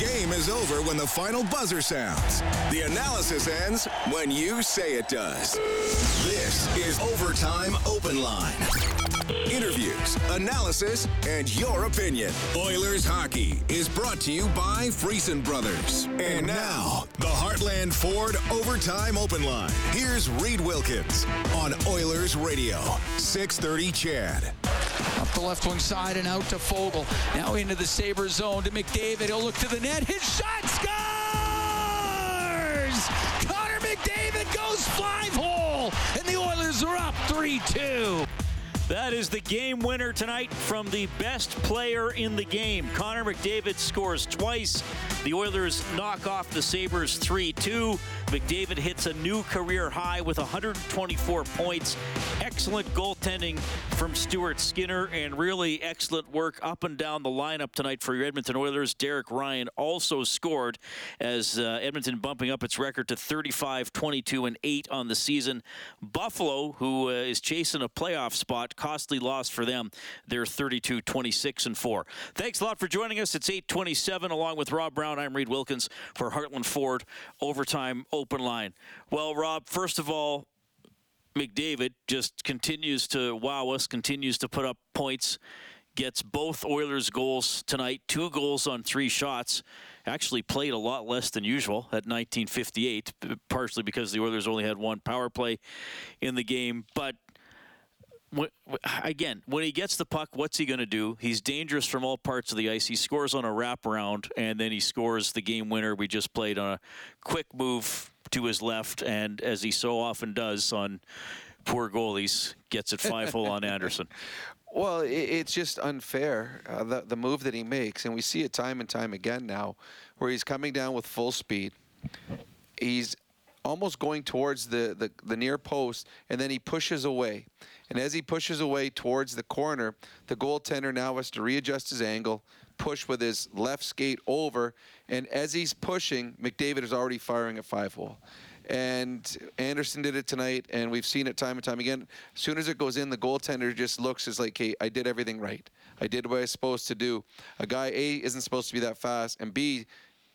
game is over when the final buzzer sounds. The analysis ends when you say it does. This is Overtime Open Line. Interviews, analysis, and your opinion. Oilers hockey is brought to you by Friesen Brothers. And now, the Heartland Ford Overtime Open Line. Here's Reed Wilkins on Oilers Radio, 630 Ched. Up the left wing side and out to Foegele. Now into the Sabre zone to McDavid. He'll look to the net. His shot scores! Connor McDavid goes five hole, and the Oilers are up 3 2. That is the game winner tonight from the best player in the game. Connor McDavid scores twice. The Oilers knock off the Sabres 3 2. McDavid hits a new career high with 124 points. Excellent goaltending from Stuart Skinner and really excellent work up and down the lineup tonight for your Edmonton Oilers. Derek Ryan also scored as uh, Edmonton bumping up its record to 35, 22, and 8 on the season. Buffalo, who uh, is chasing a playoff spot, costly loss for them. They're 32, 26, and 4. Thanks a lot for joining us. It's 827 along with Rob Brown. I'm Reed Wilkins for Heartland Ford Overtime Open Line. Well, Rob, first of all, McDavid just continues to wow us, continues to put up points, gets both Oilers goals tonight, two goals on three shots. Actually played a lot less than usual at 1958, partially because the Oilers only had one power play in the game. But again, when he gets the puck, what's he going to do? He's dangerous from all parts of the ice. He scores on a wraparound, and then he scores the game winner. We just played on a quick move to his left, and as he so often does on poor goalies, gets it five hole on Anderson. Well, it's just unfair uh, the the move that he makes, and we see it time and time again now, where he's coming down with full speed. He's almost going towards the, the, the near post, and then he pushes away. And as he pushes away towards the corner, the goaltender now has to readjust his angle, push with his left skate over, and as he's pushing, McDavid is already firing a five hole. And Anderson did it tonight, and we've seen it time and time again. As soon as it goes in, the goaltender just looks as like, hey, I did everything right. I did what I was supposed to do. A guy, A, isn't supposed to be that fast, and B,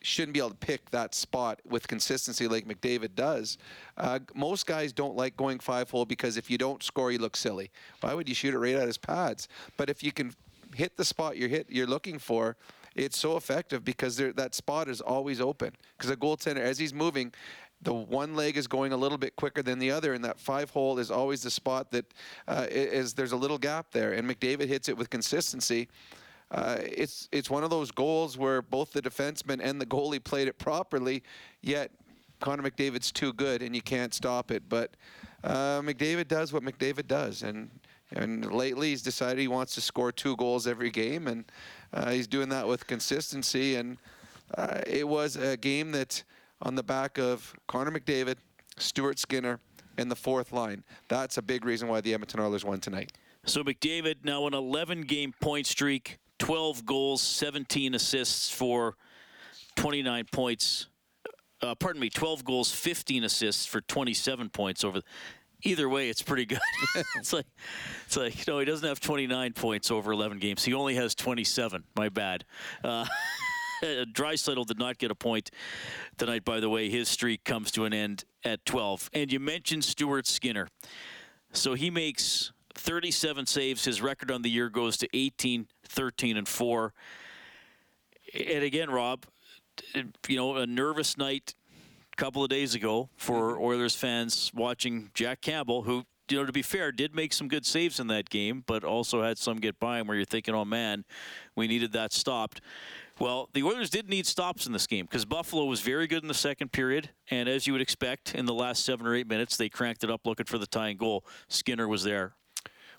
shouldn't be able to pick that spot with consistency like McDavid does. Uh, most guys don't like going five hole because if you don't score, you look silly. Why would you shoot it right at his pads? But if you can hit the spot you're hit you're looking for, it's so effective because that spot is always open. Because a goaltender, as he's moving, the one leg is going a little bit quicker than the other, and that five hole is always the spot that uh, is there's a little gap there. And McDavid hits it with consistency. Uh, it's it's one of those goals where both the defenseman and the goalie played it properly, yet Connor McDavid's too good and you can't stop it. But uh, McDavid does what McDavid does, and and lately he's decided he wants to score two goals every game, and uh, he's doing that with consistency. And uh, it was a game that on the back of Connor McDavid, Stuart Skinner, and the fourth line. That's a big reason why the Edmonton Oilers won tonight. So McDavid now an 11 game point streak 12 goals, 17 assists for 29 points. Uh, pardon me, 12 goals, 15 assists for 27 points over. Either way, it's pretty good. it's like, it's like, no, he doesn't have 29 points over 11 games. He only has 27. My bad. Uh, Draisaitl did not get a point tonight, by the way. His streak comes to an end at 12. And you mentioned Stuart Skinner. So he makes 37 saves. His record on the year goes to 18, 13, and 4. And again, Rob, you know, a nervous night a couple of days ago for mm-hmm. Oilers fans watching Jack Campbell, who, you know, to be fair, did make some good saves in that game, but also had some get by him where you're thinking, oh man, we needed that stopped. Well, the Oilers did need stops in this game because Buffalo was very good in the second period, and as you would expect, in the last seven or eight minutes, they cranked it up looking for the tying goal. Skinner was there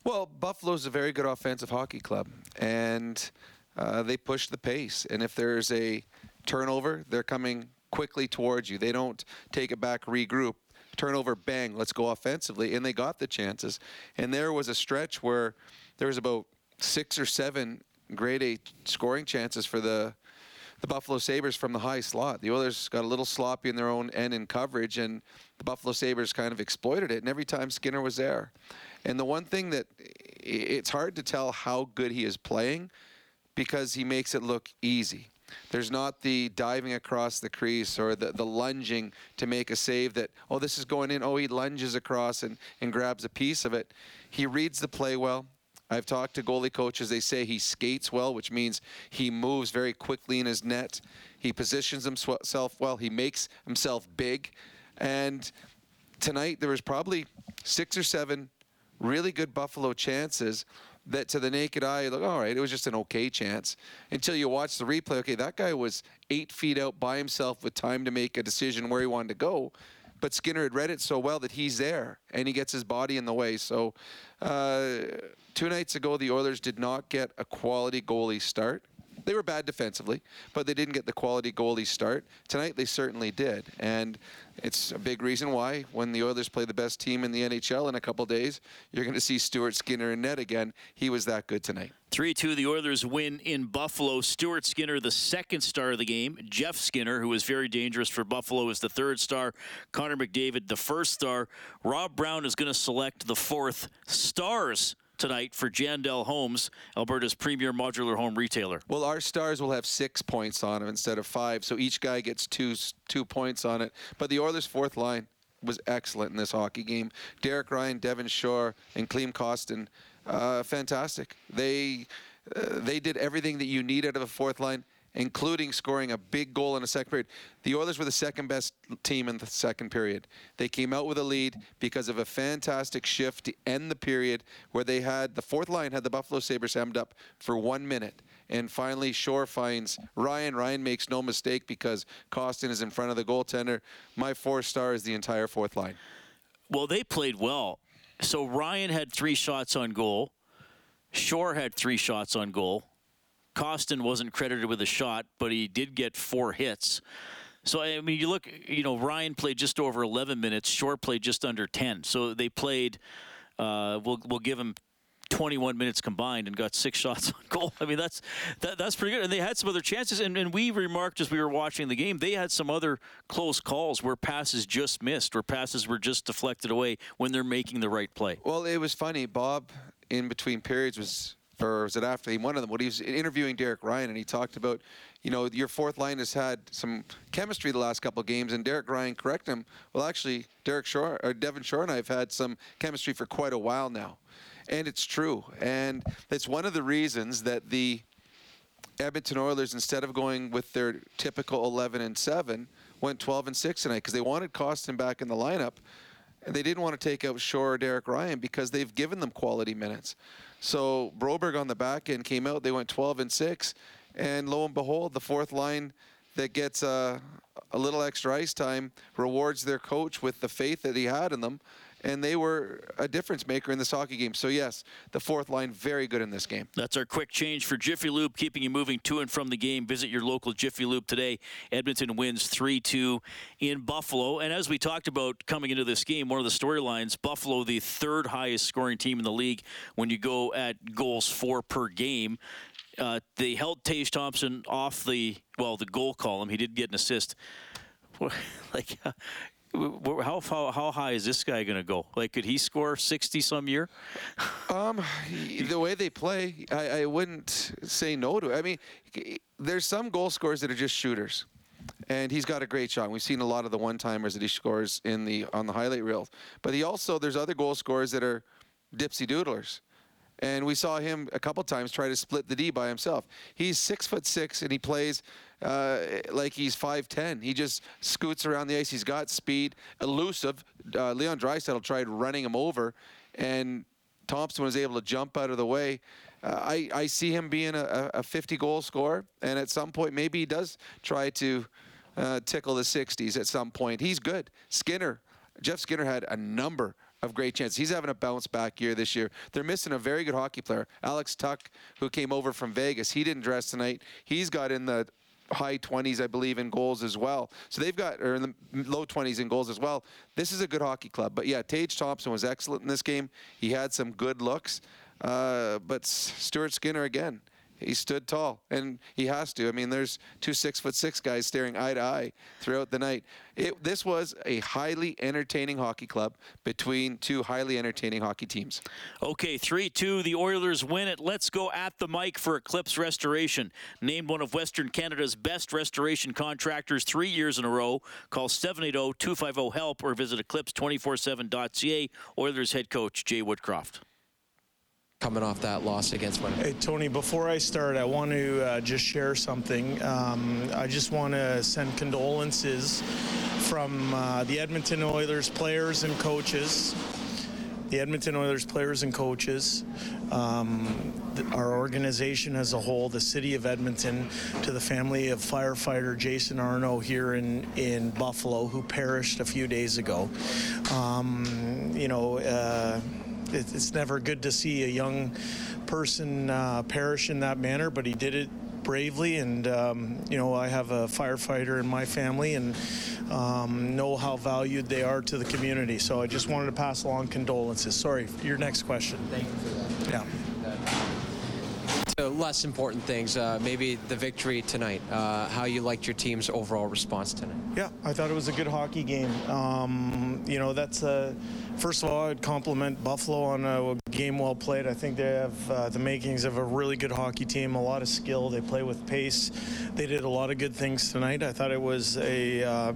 well, Buffalo's a very good offensive hockey club, and uh, they push the pace. And if there's a turnover, they're coming quickly towards you. They don't take it back, regroup. Turnover, bang, let's go offensively. And they got the chances. And there was a stretch where there was about six or seven grade A scoring chances for the the Buffalo Sabres from the high slot. The Oilers got a little sloppy in their own end in coverage, and the Buffalo Sabres kind of exploited it. And every time Skinner was there, and the one thing that it's hard to tell how good he is playing because he makes it look easy. There's not the diving across the crease or the, the lunging to make a save that, oh, this is going in. Oh, he lunges across and, and grabs a piece of it. He reads the play well. I've talked to goalie coaches. They say he skates well, which means he moves very quickly in his net. He positions himself well. He makes himself big. And tonight, there was probably six or seven really good Buffalo chances that to the naked eye, you look, all right, it was just an okay chance. Until you watch the replay, okay, that guy was eight feet out by himself with time to make a decision where he wanted to go. But Skinner had read it so well that he's there and he gets his body in the way. So, uh, two nights ago, the Oilers did not get a quality goalie start. They were bad defensively, but they didn't get the quality goalie start. Tonight, they certainly did. And it's a big reason why when the Oilers play the best team in the NHL in a couple days, you're going to see Stuart Skinner in net again. He was that good tonight. 3 2, the Oilers win in Buffalo. Stuart Skinner, the second star of the game. Jeff Skinner, who was very dangerous for Buffalo, is the third star. Connor McDavid, the first star. Rob Brown is going to select the fourth stars tonight for Jandel Homes, Alberta's premier modular home retailer. Well, our stars will have six points on them instead of five, so each guy gets two two points on it. But the Oilers' fourth line was excellent in this hockey game. Derek Ryan, Devin Shore, and Klim Kostin, uh, fantastic. They uh, they did everything that you need out of a fourth line including scoring a big goal in the second period. The Oilers were the second best team in the second period. They came out with a lead because of a fantastic shift to end the period where they had the fourth line had the Buffalo Sabres hemmed up for one minute. And finally, Shore finds Ryan. Ryan makes no mistake because Kostin is in front of the goaltender. My four star is the entire fourth line. Well, they played well. So Ryan had three shots on goal. Shore had three shots on goal. Kostin wasn't credited with a shot, but he did get four hits. So I mean, you look, you know, Ryan played just over 11 minutes. Shore played just under 10. So they played. Uh, we'll we'll give him 21 minutes combined and got six shots on goal. I mean, that's that, that's pretty good. And they had some other chances. And, and we remarked as we were watching the game, they had some other close calls where passes just missed, where passes were just deflected away when they're making the right play. Well, it was funny. Bob, in between periods, was or was it after one of them when he was interviewing Derek Ryan and he talked about you know your fourth line has had some chemistry the last couple of games and Derek Ryan corrected him? Well actually Derek Shore or Devin Shore and I have had some chemistry for quite a while now. And it's true. And it's one of the reasons that the Edmonton Oilers instead of going with their typical 11 and 7 went 12 and 6 tonight because they wanted Kostin back in the lineup and they didn't want to take out Shore or Derek Ryan because they've given them quality minutes so Broberg on the back end came out. They went 12 and six, and lo and behold, the fourth line that gets uh, a little extra ice time rewards their coach with the faith that he had in them and they were a difference maker in this hockey game. So yes, the fourth line very good in this game. That's our quick change for Jiffy Lube, keeping you moving to and from the game. Visit your local Jiffy Lube today. Edmonton wins 3-2 in Buffalo, and as we talked about coming into this game, one of the storylines: Buffalo, the third highest scoring team in the league when you go at goals four per game. Uh, they held Tage Thompson off the well, the goal column. He did get an assist. like uh, how, how, high is this guy going to go? Like, could he score 60 some year? Um, the way they play, I, I wouldn't say no to it. I mean, there's some goal scorers that are just shooters. And he's got a great shot. We've seen a lot of the one-timers that he scores in the on the highlight reel. But he also there's other goal scorers that are dipsy doodlers. And we saw him a couple times try to split the D by himself. He's six foot six and he plays uh, like he's 5'10. He just scoots around the ice. He's got speed, elusive. Uh, Leon Draisaitl tried running him over, and Thompson was able to jump out of the way. Uh, I, I see him being a, a 50 goal scorer, and at some point, maybe he does try to uh, tickle the 60s at some point. He's good. Skinner, Jeff Skinner had a number of great chances. He's having a bounce back year this year. They're missing a very good hockey player, Alex Tuch, who came over from Vegas. He didn't dress tonight. He's got in the high 20s, I believe, in goals as well. So they've got, or in the low 20s in goals as well. This is a good hockey club. But yeah, Tage Thompson was excellent in this game. He had some good looks. Uh, but Stuart Skinner again. He stood tall, and he has to. I mean, there's two six foot six guys staring eye to eye throughout the night. It, this was a highly entertaining hockey club between two highly entertaining hockey teams. Okay, 3 2. The Oilers win it. Let's go at the mic for Eclipse Restoration. Named one of Western Canada's best restoration contractors three years in a row. Call 780 250 HELP or visit eclipse247.ca. Oilers head coach Jay Woodcroft coming off that loss against Winnipeg. Hey, Tony, before I start, I want to uh, just share something. Um, I just want to send condolences from uh, the Edmonton Oilers players and coaches. The Edmonton Oilers players and coaches, um, our organization as a whole, the city of Edmonton, to the family of firefighter Jason Arno here in, in Buffalo, who perished a few days ago. Um, you know, uh, it's never good to see a young person uh, perish in that manner, but he did it bravely. And, um, you know, I have a firefighter in my family and um, know how valued they are to the community. So I just wanted to pass along condolences. Sorry, your next question. Thank you for that. Yeah. Less important things, uh, maybe the victory tonight, uh, how you liked your team's overall response tonight. Yeah, I thought it was a good hockey game. Um, you know, that's a First of all, I'd compliment Buffalo on a game well played. I think they have uh, the makings of a really good hockey team, a lot of skill. They play with pace. They did a lot of good things tonight. I thought it was a uh,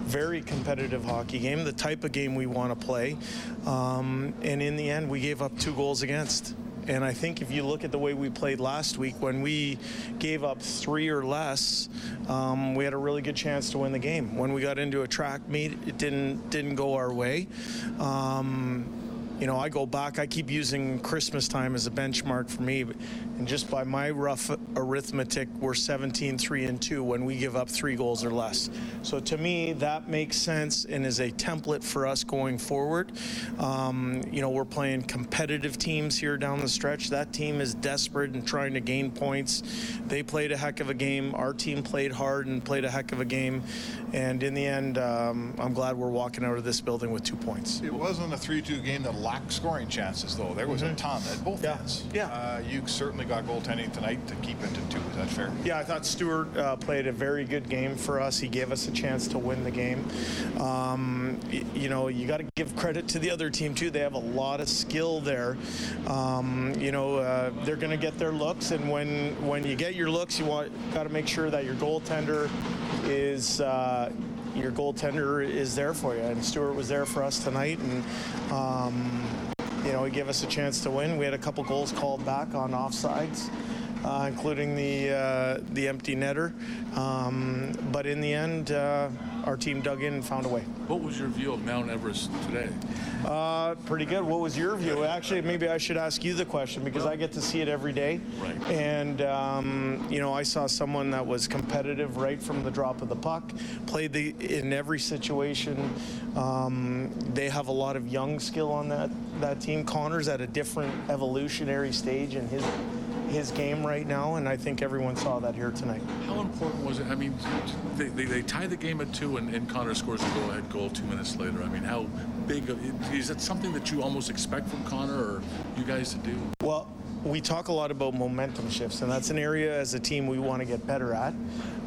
very competitive hockey game, the type of game we want to play. Um, and in the end, we gave up two goals against. And I think if you look at the way we played last week, when we gave up three or less, um, we had a really good chance to win the game. When we got into a track meet, it didn't didn't go our way. Um, you know, I go back, I keep using Christmas time as a benchmark for me, and just by my rough arithmetic, we're 17 3 and 2 when we give up three goals or less. So to me, that makes sense and is a template for us going forward. Um, you know, we're playing competitive teams here down the stretch. That team is desperate and trying to gain points. They played a heck of a game. Our team played hard and played a heck of a game. And in the end, um, I'm glad we're walking out of this building with two points. It wasn't a 3 2 game that lacked scoring chances, though. There was mm-hmm. a ton at both yeah. ends. Yeah. Uh, you certainly got goaltending tonight to keep it to two. Is that fair? Yeah, I thought Stuart uh, played a very good game for us. He gave us a chance to win the game. Um, y- you know, you got to give credit to the other team, too. They have a lot of skill there. Um, you know, uh, they're going to get their looks, and when, when you get your looks, you want got to make sure that your goaltender is uh, your goaltender is there for you. And Stuart was there for us tonight, and um, you know he gave us a chance to win. We had a couple goals called back on offsides. Uh, including the uh, the empty netter, um, but in the end, uh, our team dug in and found a way. What was your view of Mount Everest today? Uh, pretty good. What was your view? Actually, maybe I should ask you the question because I get to see it every day. Right. And, um, you know, I saw someone that was competitive right from the drop of the puck, played the, in every situation. Um, they have a lot of young skill on that, that team. Connor's at a different evolutionary stage in his his game right now, and I think everyone saw that here tonight. How important was it? I mean, they, they, they tie the game at two, and, and Connor scores a go-ahead goal two minutes later. I mean, how big of, is that something that you almost expect from Connor or you guys to do? Well, we talk a lot about momentum shifts, and that's an area as a team we want to get better at.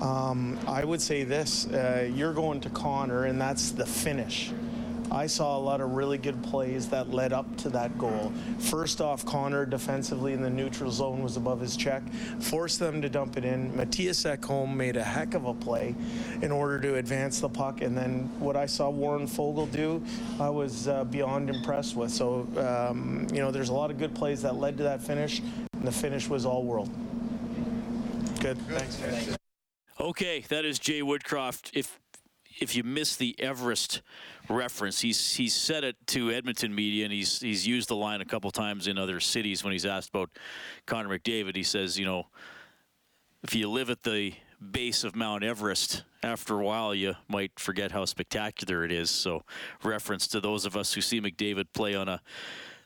Um, I would say this: uh, you're going to Connor, and that's the finish. I saw a lot of really good plays that led up to that goal. First off, Connor defensively in the neutral zone was above his check, forced them to dump it in. Mattias Ekholm made a heck of a play in order to advance the puck. And then what I saw Warren Foegele do, I was uh, beyond impressed with. So, um, you know, there's a lot of good plays that led to that finish, and the finish was all world. Good. Thanks. Okay, that is Jay Woodcroft. If if you miss the Everest reference, he's he's said it to Edmonton media, and he's he's used the line a couple times in other cities when he's asked about Connor McDavid. He says, you know, if you live at the base of Mount Everest, after a while you might forget how spectacular it is. So, reference to those of us who see McDavid play on a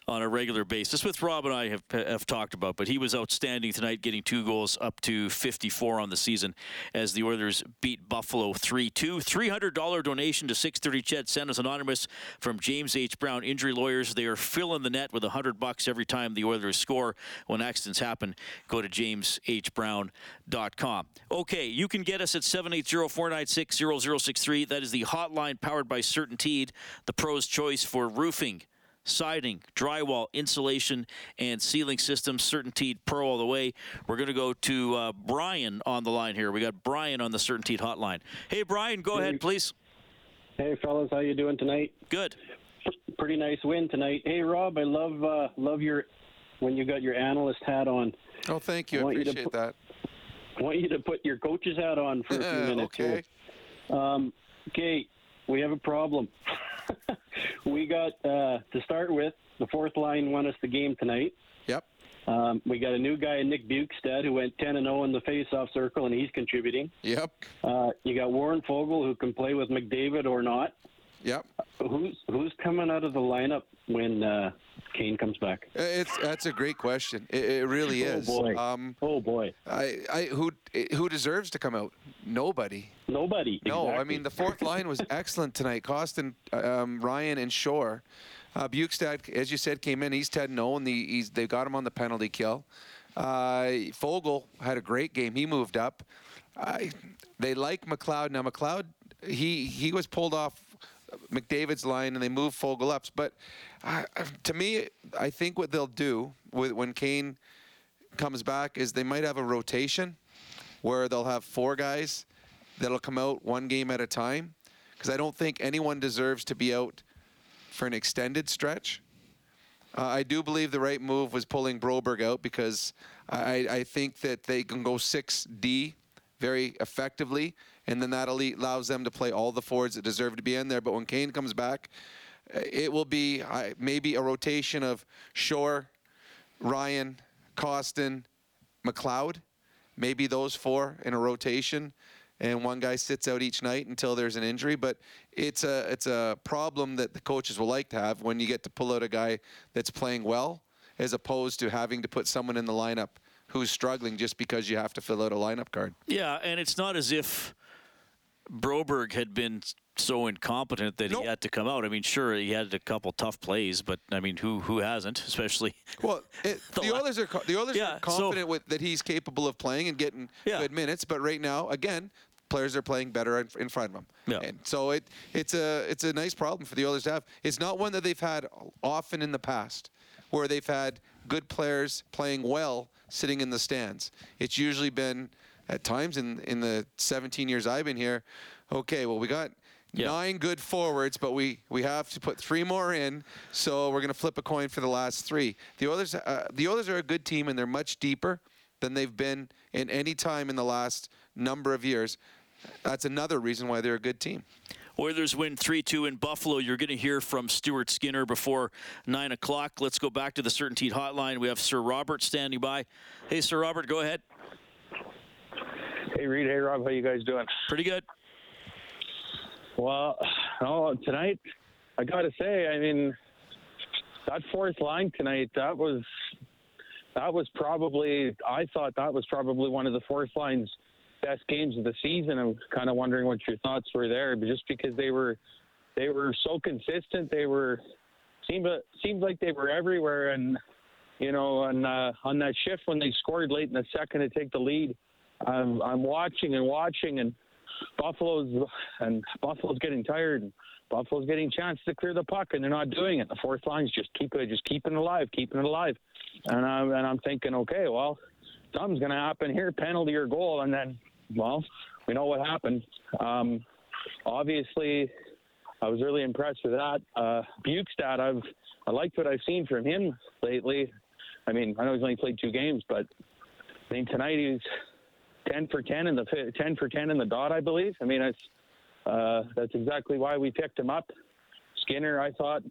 on a regular basis, with Rob and I have, have talked about. But he was outstanding tonight, getting two goals up to 54 on the season as the Oilers beat Buffalo 3 2. $300 donation to 630 Ched sent us anonymous from James H. Brown Injury Lawyers. They are filling the net with 100 bucks every time the Oilers score. When accidents happen, go to jameshbrown.com. Okay, you can get us at 780 496 0063. That is the hotline powered by CertainTeed, the pro's choice for roofing siding, drywall, insulation, and ceiling systems. CertainTeed Pro all the way. We're going to go to uh, Brian on the line here. We got Brian on the CertainTeed hotline. Hey, Brian, go Hey. ahead, please. Hey fellas, how you doing tonight? Good. Pretty nice win tonight. Hey Rob, I love uh, love your when you got your analyst hat on. Oh, thank you. I I want you to appreciate put- that. I want you to put your coach's hat on for a few minutes okay. here. Um, okay, we have a problem. we got uh, to start with the fourth line won us the game tonight. Yep. Um, we got a new guy, Nick Bjugstad, who went 10 and 0 in the face-off circle, and he's contributing. Yep. Uh, you got Warren Foegele, who can play with McDavid or not. Yep. Who's who's coming out of the lineup when uh, Kane comes back? Uh, It's that's a great question. It, it really Oh, is. boy. Um, Oh boy, I, I who who deserves to come out? Nobody. nobody. No, I mean the fourth line was excellent tonight. Kostin, um, Ryan, and Shore. Uh, Bjugstad, as you said, came in. He's 10 0, and the, he's, they got him on the penalty kill. Uh, Foegele had a great game. He moved up. I, they like McLeod. Now, McLeod, he, he was pulled off McDavid's line, and they move Foegele up. But uh, to me, I think what they'll do with, when Kane comes back is they might have a rotation where they'll have four guys that'll come out one game at a time because I don't think anyone deserves to be out for an extended stretch. Uh, I do believe the right move was pulling Broberg out because I, I think that they can go 6D very effectively, and then that elite allows them to play all the forwards that deserve to be in there. But when Kane comes back, it will be maybe a rotation of Shore, Ryan, Kostin, McLeod, maybe those four in a rotation, and one guy sits out each night until there's an injury. But it's a it's a problem that the coaches will like to have when you get to pull out a guy that's playing well, as opposed to having to put someone in the lineup who's struggling just because you have to fill out a lineup card. Yeah, and it's not as if Broberg had been so incompetent that Nope. he had to come out. I mean, sure, he had a couple tough plays, but I mean, who who hasn't? Especially Well, it, The the, Oilers are the Oilers Yeah, are so- confident with that he's capable of playing and getting Yeah. good minutes. But right now, again, players are playing better in, in front of him. Yeah. And so it it's a it's a nice problem for the Oilers to have. It's not one that they've had often in the past, where they've had good players playing well sitting in the stands. It's usually been at times in in the 17 years I've been here. Okay, well we got. Yeah. Nine good forwards, but we, we have to put three more in, so we're going to flip a coin for the last three. The Oilers, uh, the Oilers are a good team, and they're much deeper than they've been in any time in the last number of years. That's another reason why they're a good team. Oilers win 3 2 in Buffalo. You're going to hear from Stuart Skinner before 9 o'clock. Let's go back to the CertainTeed Hotline. We have Sir Robert standing by. Hey, Sir Robert, go ahead. Hey Reed, hey Rob, how you guys doing? Pretty good. Well, oh, tonight, I got to say, I mean, that fourth line tonight, that was that was probably I thought that was probably one of the fourth line's best games of the season. I'm kind of wondering what your thoughts were there, but just because they were they were so consistent, they were seemed seemed like they were everywhere, and you know, on uh, on that shift when they scored late in the second to take the lead, I'm I'm watching and watching and. Buffalo's and Buffalo's getting tired. And Buffalo's getting chance to clear the puck, and they're not doing it. The fourth line's just keep it, just keeping it alive, keeping it alive. And I'm and I'm thinking, okay, well, something's going to happen here, penalty or goal, and then, well, we know what happened. Um, obviously, I was really impressed with that. Uh, Bjugstad, I've I liked what I've seen from him lately. I mean, I know he's only played two games, but I mean tonight he's 10 for 10 in the 10 for 10 in the dot, I believe. I mean, it's uh, that's exactly why we picked him up. Skinner, I thought,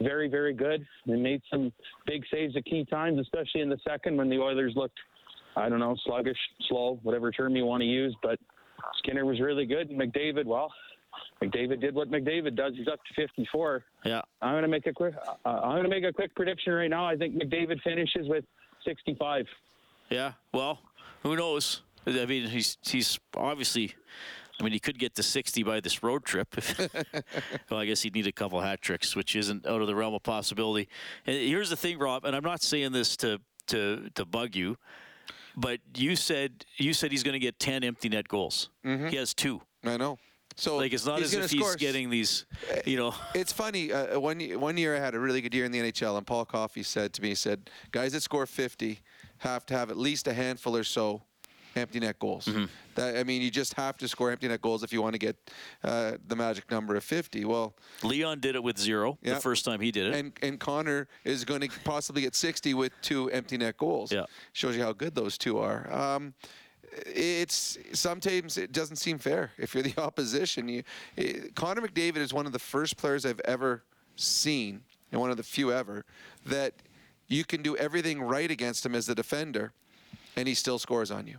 very very good. They made some big saves at key times, especially in the second when the Oilers looked, I don't know, sluggish, slow, whatever term you want to use. But Skinner was really good, and McDavid, well, McDavid did what McDavid does. He's up to 54. Yeah. I'm going to make a quick. Uh, I'm going to make a quick prediction right now. I think McDavid finishes with 65. Yeah. Well, who knows? I mean, he's he's obviously. I mean, he could get to 60 by this road trip. well, I guess he'd need a couple hat tricks, which isn't out of the realm of possibility. And here's the thing, Rob, and I'm not saying this to to to bug you, but you said you said he's going to get 10 empty net goals. He has two. I know. So Like it's not as if he's getting these, you know. It's funny. Uh, one one year I had a really good year in the NHL, and Paul Coffey said to me, he said, "Guys that score 50 have to have at least a handful or so empty net goals. Mm-hmm. That I mean, you just have to score empty net goals if you want to get uh, the magic number of 50. Well, Leon did it with zero Yeah. the first time he did it. and and Connor is going to possibly get 60 with two empty net goals. Yeah. shows you how good those two are. Um, it's sometimes it doesn't seem fair if you're the opposition. You, it, Connor McDavid is one of the first players I've ever seen, and one of the few ever, that you can do everything right against him as a defender, and he still scores on you.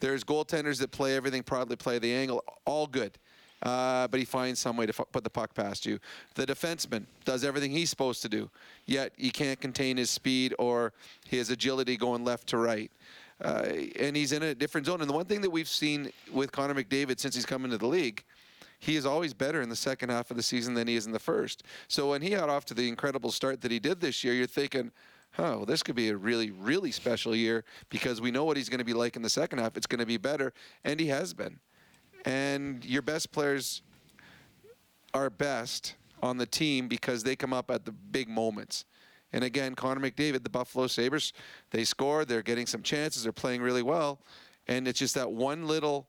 There's goaltenders that play everything proudly, play the angle, all good. Uh, but he finds some way to fu- put the puck past you. The defenseman does everything he's supposed to do, yet he can't contain his speed or his agility going left to right. Uh, and he's in a different zone. And the one thing that we've seen with Connor McDavid since he's come into the league, he is always better in the second half of the season than he is in the first. So when he got off to the incredible start that he did this year, you're thinking, oh, well, this could be a really, really special year because we know what he's going to be like in the second half. It's going to be better. And he has been. And your best players are best on the team because they come up at the big moments. And again, Connor McDavid, the Buffalo Sabres, they score, they're getting some chances, they're playing really well. And it's just that one little,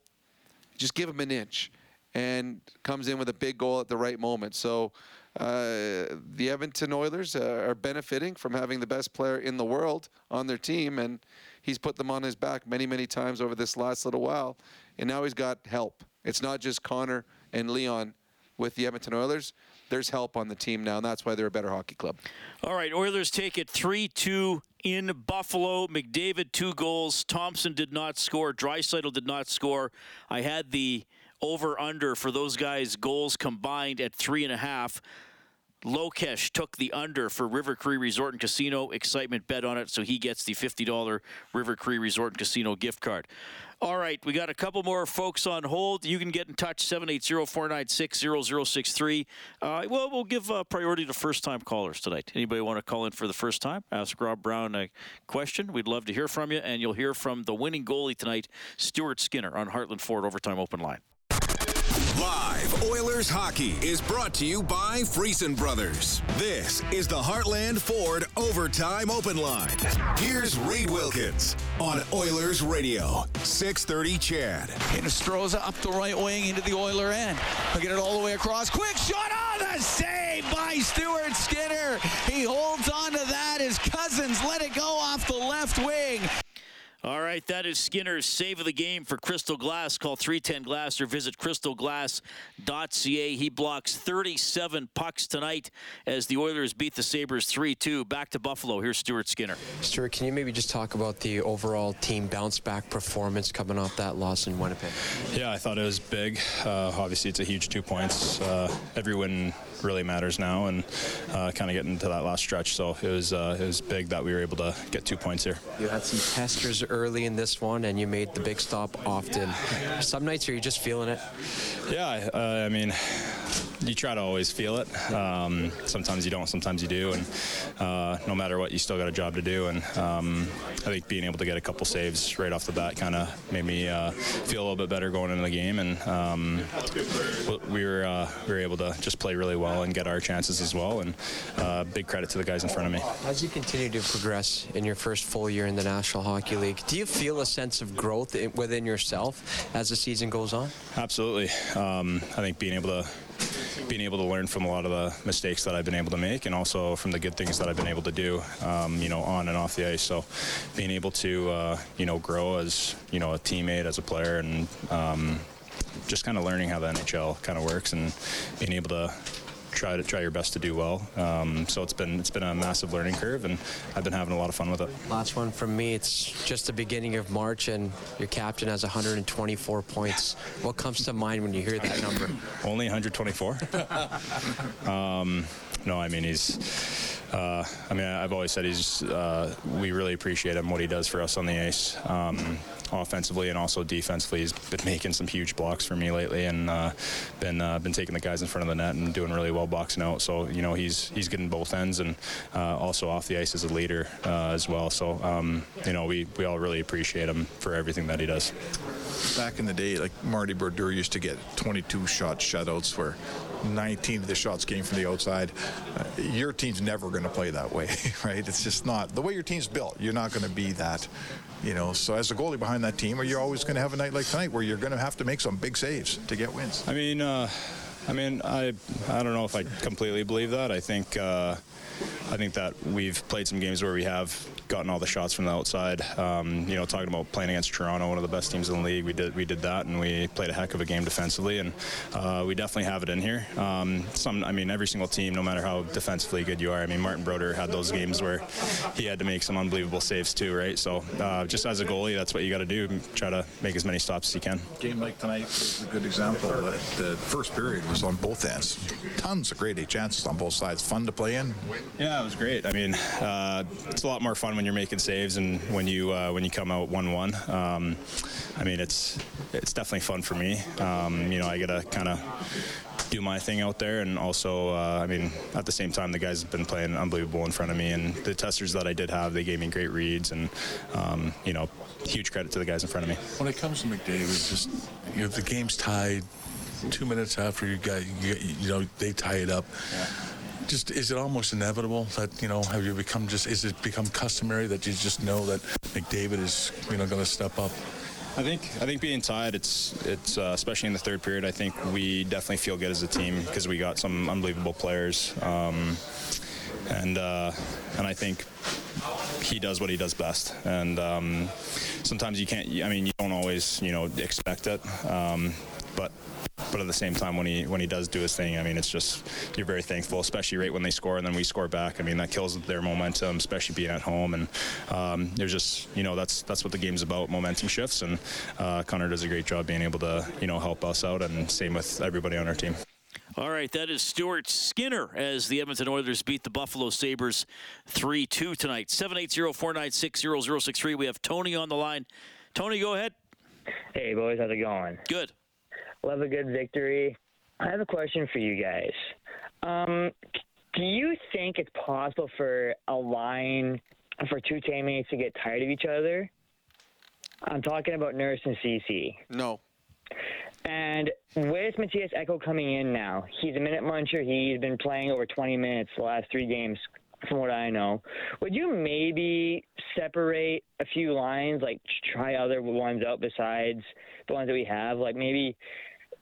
just give him an inch and comes in with a big goal at the right moment. So uh, the Edmonton Oilers uh, are benefiting from having the best player in the world on their team. And he's put them on his back many, many times over this last little while. And now he's got help. It's not just Connor and Leon with the Edmonton Oilers. There's help on the team now, and that's why they're a better hockey club. All right, Oilers take it 3 2 in Buffalo. McDavid, two goals. Thompson did not score. Draisaitl did not score. I had the over under for those guys' goals combined at three and a half. Lokesh took the under for River Cree Resort and Casino. Excitement bet on it, so he gets the $50 River Cree Resort and Casino gift card. All right, we got a couple more folks on hold. You can get in touch 780-496-0063. Uh, well, we'll give uh, priority to first-time callers tonight. Anybody want to call in for the first time? Ask Rob Brown a question. We'd love to hear from you, and you'll hear from the winning goalie tonight, Stuart Skinner, on Heartland Ford Overtime Open Line. Live Oilers hockey is brought to you by Friesen Brothers. This is the Heartland Ford Overtime Open Line. Here's Reed Wilkins on Oilers Radio, 630 Ched. Hinostroza up the right wing into the Oiler end. Look at it all the way across. Quick shot on the save by Stuart Skinner. He holds on to that His Cozens let it go off the left wing. All right, that is Skinner's save of the game for Crystal Glass. Call 310 Glass or visit crystalglass.ca. He blocks 37 pucks tonight as the Oilers beat the Sabres 3 2. Back to Buffalo. Here's Stuart Skinner. Stuart, can you maybe just talk about the overall team bounce back performance coming off that loss in Winnipeg? Yeah, I thought it was big. Uh, obviously, it's a huge two points. Uh, every win really matters now, and uh, kind of getting to that last stretch. So it was uh, it was big that we were able to get two points here. You had some testers early in this one, and you made the big stop often. Some nights are you just feeling it? Yeah, uh, I mean, you try to always feel it. Um, sometimes you don't, sometimes you do, and uh, no matter what, you still got a job to do. And um, I think being able to get a couple saves right off the bat kind of made me uh, feel a little bit better going into the game, and um, we were uh, we were able to just play really well and get our chances as well. And uh, big credit to the guys in front of me. As you continue to progress in your first full year in the National Hockey League, do you feel a sense of growth within yourself as the season goes on? Absolutely. Um, I think being able to being able to learn from a lot of the mistakes that I've been able to make, and also from the good things that I've been able to do, um, you know, on and off the ice. So, being able to, uh, you know, grow as you know a teammate, as a player, and um, just kind of learning how the NHL kind of works, and being able to try to try your best to do well. Um, so it's been it's been a massive learning curve, and I've been having a lot of fun with it. Last one from me. It's just the beginning of March, and your captain has 124 points. What comes to mind when you hear that number? Only 124. um, no, I mean he's. Uh, I mean, I've always said he's. Uh, we really appreciate him what he does for us on the ice, um, offensively and also defensively. He's been making some huge blocks for me lately, and uh, been uh, been taking the guys in front of the net and doing really well boxing out. So you know he's he's getting both ends and uh, also off the ice as a leader uh, as well. So um, you know we we all really appreciate him for everything that he does. Back in the day, like Marty Brodeur used to get 22 shot shutouts where 19 of the shots came from the outside. Uh, your team's never going to play that way, right? It's just not the way your team's built. You're not going to be that, you know. So as a goalie behind that team, are you always going to have a night like tonight where you're going to have to make some big saves to get wins? I mean, uh, I mean, I I don't know if I completely believe that. I think uh, I think that we've played some games where we have gotten all the shots from the outside. Um, you know, talking about playing against Toronto, one of the best teams in the league, we did we did that, and we played a heck of a game defensively, and uh, we definitely have it in here. Um, some, I mean, every single team, no matter how defensively good you are. I mean, Martin Brodeur had those games where he had to make some unbelievable saves too, right? So uh, just as a goalie, that's what you got to do. Try to make as many stops as you can. Game like tonight is a good example. The, the first period was on both ends. Tons of great chances on both sides. Fun to play in. Yeah, it was great. I mean, uh, it's a lot more fun when you're making saves and when you uh, when you come out one-one. Um, I mean, it's it's definitely fun for me. Um, you know, I gotta kind of do my thing out there, and also, uh, I mean, at the same time, the guys have been playing unbelievable in front of me, and the testers that I did have, they gave me great reads, and um, you know, huge credit to the guys in front of me. When it comes to McDavid, just you know, the game's tied. Two minutes after you got, you, you know, they tie it up. Just is it almost inevitable that you know have you become just is it become customary that you just know that McDavid is you know going to step up? I think I think being tied, it's it's uh, especially in the third period. I think we definitely feel good as a team because we got some unbelievable players, um, and uh, and I think he does what he does best. And um, sometimes you can't. I mean, you don't always you know expect it, um, but but at the same time, when he when he does do his thing, I mean, it's just you're very thankful, especially right when they score and then we score back. I mean, that kills their momentum, especially being at home. And um, there's just you know that's that's what the game's about, momentum shifts. And uh, Connor does a great job being able to you know help us out, and same with everybody on our team. All right, that is Stuart Skinner as the Edmonton Oilers beat the Buffalo Sabres 3 2 tonight. 780 496 0063. We have Tony on the line. Tony, go ahead. Hey, boys, how's it going? Good. Love a good victory. I have a question for you guys. Um, do you think it's possible for a line for two teammates to get tired of each other? I'm talking about Nurse and CC. No. And with Mattias Ekholm coming in now, he's a minute muncher. He's been playing over 20 minutes the last three games, from what I know. Would you maybe separate a few lines, like try other ones out besides the ones that we have? Like maybe,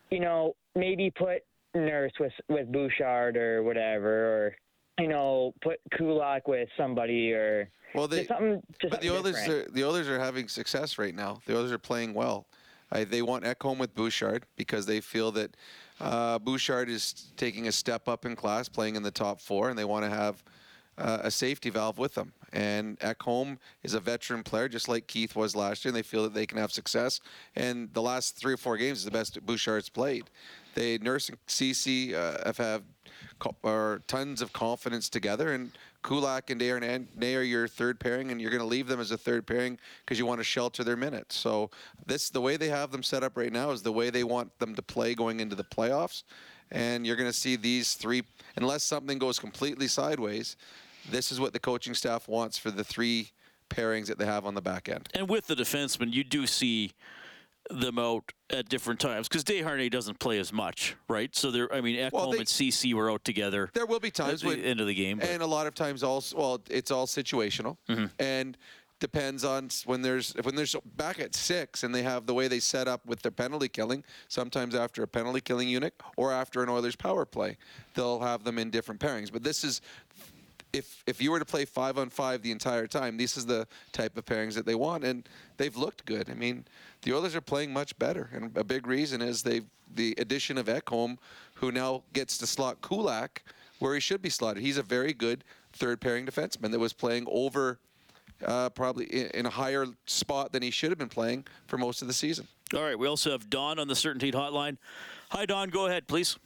you know, maybe put Nurse with with Bouchard or whatever, or you know, put Kulak with somebody or Well, they just something. Just but the Oilers different. are the Oilers are having success right now. The Oilers are playing well. I, they want Ekholm with Bouchard because they feel that uh, Bouchard is taking a step up in class, playing in the top four, and they want to have uh, a safety valve with them. And Ekholm is a veteran player, just like Keith was last year, and they feel that they can have success. And the last three or four games is the best Bouchard's played. They Nurse and CC uh, have had co- are tons of confidence together, and Kulak and Desharnais are your third pairing, and you're going to leave them as a third pairing because you want to shelter their minutes. So this the way they have them set up right now is the way they want them to play going into the playoffs, and you're going to see these three unless something goes completely sideways. This is what the coaching staff wants for the three pairings that they have on the back end. And with the defensemen, you do see them out at different times because Desharnais doesn't play as much, right? So there, I mean, Ekholm Well, they- and CC were out together. There will be times at the when end of the game. but- and a lot of times also well it's all situational Mm-hmm. and depends on when there's when there's back at six and they have the way they set up with their penalty killing sometimes after a penalty killing unit or after an Oilers power play they'll have them in different pairings but this is if if you were to play five on five the entire time this is the type of pairings that they want and they've looked good I mean the Oilers are playing much better and a big reason is they the addition of Ekholm who now gets to slot Kulak where he should be slotted. He's a very good third pairing defenseman that was playing over uh, probably in, in a higher spot than he should have been playing for most of the season. All right, we also have Don on the CertainTeed Hotline. Hi, Don. Go ahead, please.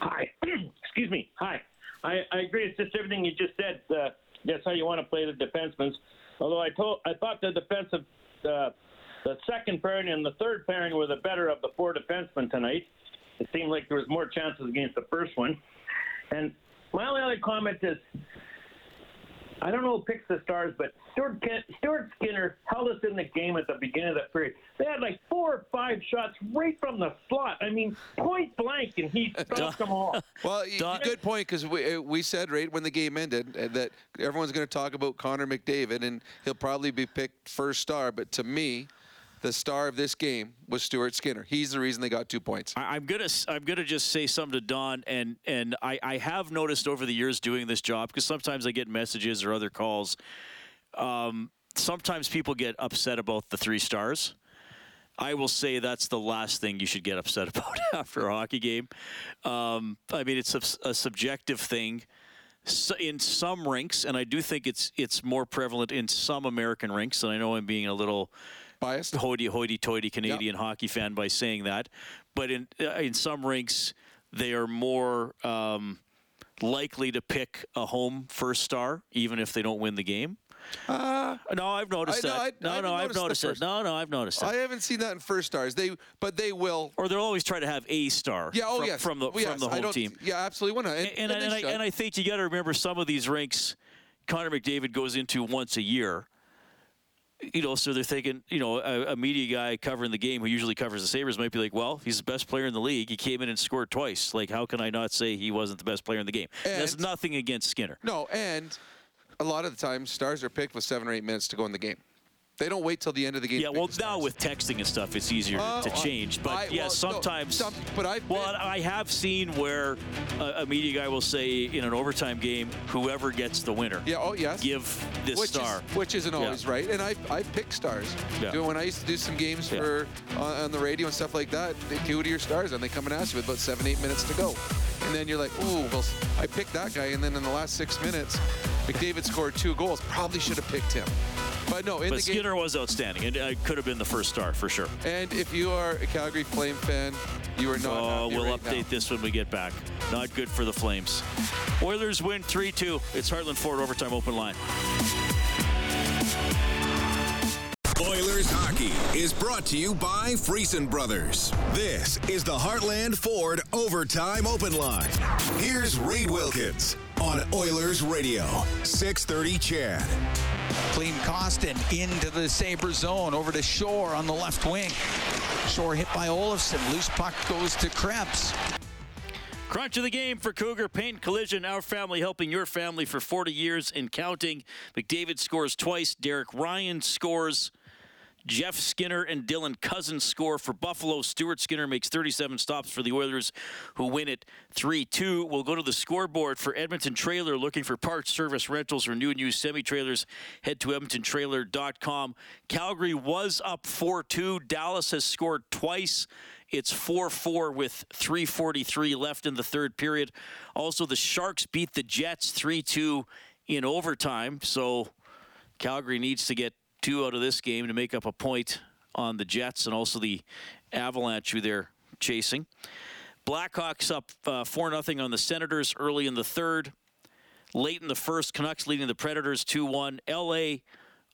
Hi. Excuse me. Hi. I, I agree. It's just everything you just said. Uh, that's how you want to play the defensemen. Although I told, I thought the defensive, uh, the second pairing and the third pairing were the better of the four defensemen tonight. It seemed like there was more chances against the first one. And my only other comment is, I don't know who picks the stars, but Stuart, Ken, Stuart Skinner held us in the game at the beginning of that period. They had like four or five shots right from the slot. I mean, point blank, and he stopped them all. Well, y- good point because we, uh, we said right when the game ended uh, that everyone's going to talk about Connor McDavid and he'll probably be picked first star. But to me, the star of this game was Stuart Skinner. He's the reason they got two points. I, I'm gonna I'm gonna just say something to Don, and and I, I have noticed over the years doing this job because sometimes I get messages or other calls. Um, sometimes people get upset about the three stars. I will say that's the last thing you should get upset about after a hockey game. Um, I mean, it's a, a subjective thing. So in some rinks, and I do think it's it's more prevalent in some American rinks, and I know I'm being a little biased, hoity hoity toity Canadian hockey fan by saying that, but in uh, in some rinks they are more um, likely to pick a home first star, even if they don't win the game. Uh, no, I've noticed I- no, that. I- no, I no, I've noticed it. No, no, I've noticed it. I haven't seen that in first stars. They, but they will. Or they'll always try to have a star. Yeah. Oh from, yes. from the Well, yes, from the I home team. Yeah, absolutely. One. And, And, and, and I, and I think you got to remember some of these rinks, Connor McDavid goes into once a year. You know, so they're thinking, you know, a, a media guy covering the game who usually covers the Sabres might be like, well, he's the best player in the league. He came in and scored twice. Like, how can I not say he wasn't the best player in the game? That's nothing against Skinner. No, and a lot of the times stars are picked with seven or eight minutes to go in the game. They don't wait till the end of the game. Yeah, well, now with texting and stuff, it's easier Oh, to change. But I- yeah, well, no, sometimes. some- but I. Well, I have seen where a, a media guy will say in an overtime game, whoever gets the winner, Yeah. Oh yes. give this which star. Is, which isn't Yeah. always right. And I I pick stars. Yeah. When I used to do some games Yeah. for on, on the radio and stuff like that, they two to your stars and they come and ask you with about seven eight minutes to go, and then you're like, ooh, well, I picked that guy, and then in the last six minutes, McDavid scored two goals. Probably should have picked him. But no, in but the game. Skinner was outstanding, and uh, it could have been the first star for sure. And if you are a Calgary Flame fan, you are not. Oh, happy we'll right update now. this when we get back. Not good for the Flames. Oilers win 3 2. It's Heartland Ford Overtime Open Line. Oilers hockey is brought to you by Friesen Brothers. This is the Heartland Ford Overtime Open Line. Here's Reed Wilkins on Oilers Radio, 630 Ched. Klim Kostin into the Sabre zone, over to Shore on the left wing. Shore hit by Olofsson. Loose puck goes to Krebs. Crunch of the game for Cougar Paint Collision. Our family helping your family for 40 years and counting. McDavid scores twice. Derek Ryan scores. Jeff Skinner and Dylan Cozens score for Buffalo. Stuart Skinner makes 37 stops for the Oilers, who win it 3 2. We'll go to the scoreboard for Edmonton Trailer. Looking for parts, service, rentals, or new and used semi trailers, head to EdmontonTrailer.com. Calgary was up 4 2. Dallas has scored twice. It's 4 4 with 3.43 left in the third period. Also, the Sharks beat the Jets 3 2 in overtime. So Calgary needs to get two out of this game to make up a point on the Jets and also the Avalanche who they're chasing. Blackhawks up uh, 4 0 on the Senators early in the third. Late in the first, Canucks leading the Predators 2 1. LA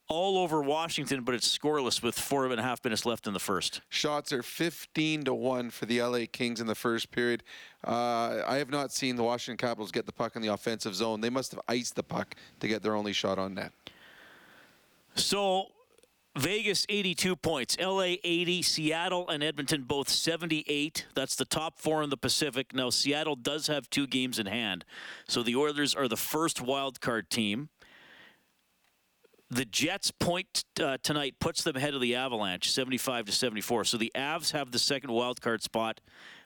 all over Washington, but it's scoreless with four and a half minutes left in the first. Shots are 15 to 1 for the LA Kings in the first period. Uh, I have not seen the Washington Capitals get the puck in the offensive zone. They must have iced the puck to get their only shot on net. So Vegas 82 points, LA 80, Seattle and Edmonton both 78. That's the top four in the Pacific. Now Seattle does have two games in hand. So the Oilers are the first wild card team. The Jets point uh, tonight puts them ahead of the Avalanche 75 to 74. So the Avs have the second wild card spot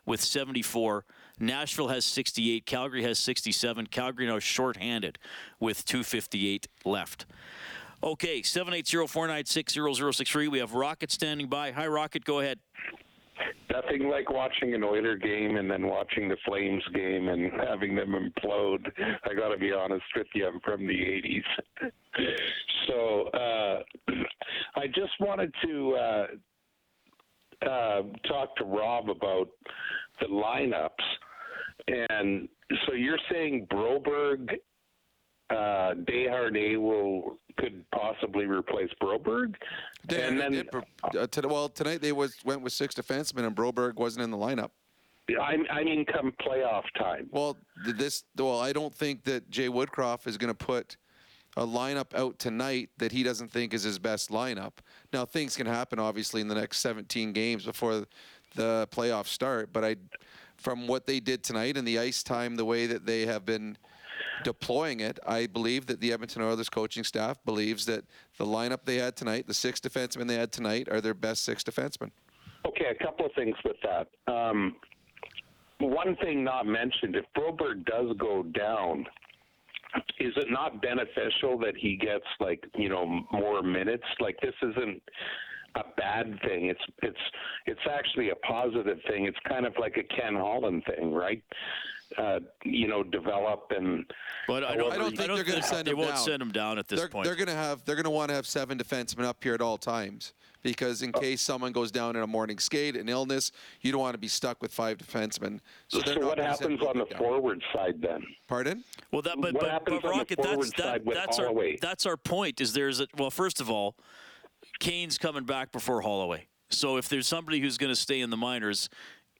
with 74. Nashville has 68, Calgary has 67. Calgary now shorthanded with 258 left. Okay, 780-496-0063. We have Rocket standing by. Hi, Rocket. Go ahead. nothing like watching an Oiler game and then watching the Flames game and having them implode. I got to be honest with you, I'm from the 80s. so uh, I just wanted to uh, uh, talk to Rob about the lineups. And so you're saying Broberg, uh, Desharnais will could possibly replace Broberg, and then Did, uh, to, well, tonight they was went with six defensemen, and Broberg wasn't in the lineup. I, I mean, come playoff time. Well, this well, I don't think that Jay Woodcroft is going to put a lineup out tonight that he doesn't think is his best lineup. Now things can happen, obviously, in the next 17 games before the playoffs start. But I, from what they did tonight and the ice time, the way that they have been deploying it, I believe that the Edmonton Oilers coaching staff believes that the lineup they had tonight, the six defensemen they had tonight, are their best six defensemen. Okay, a couple of things with that. Um, one thing not mentioned: if Broberg does go down, is it not beneficial that he gets like you know more minutes? Like this isn't a bad thing. It's it's it's actually a positive thing. It's kind of like a Ken Holland thing, right? Uh, you know, develop and. But I don't, I don't think they're going to send they him won't down. send him down at this they're, point. They're going to have they're going to want to have seven defensemen up here at all times because in case someone goes down in a morning skate, an illness, you don't want to be stuck with five defensemen. So, So, what happens on the down. forward side then? Pardon? Well, that but What but, happens but Rocket, that's forward that, side with that's our that's our point. Is there's a well, first of all, Kane's coming back before Holloway. So if there's somebody who's going to stay in the minors,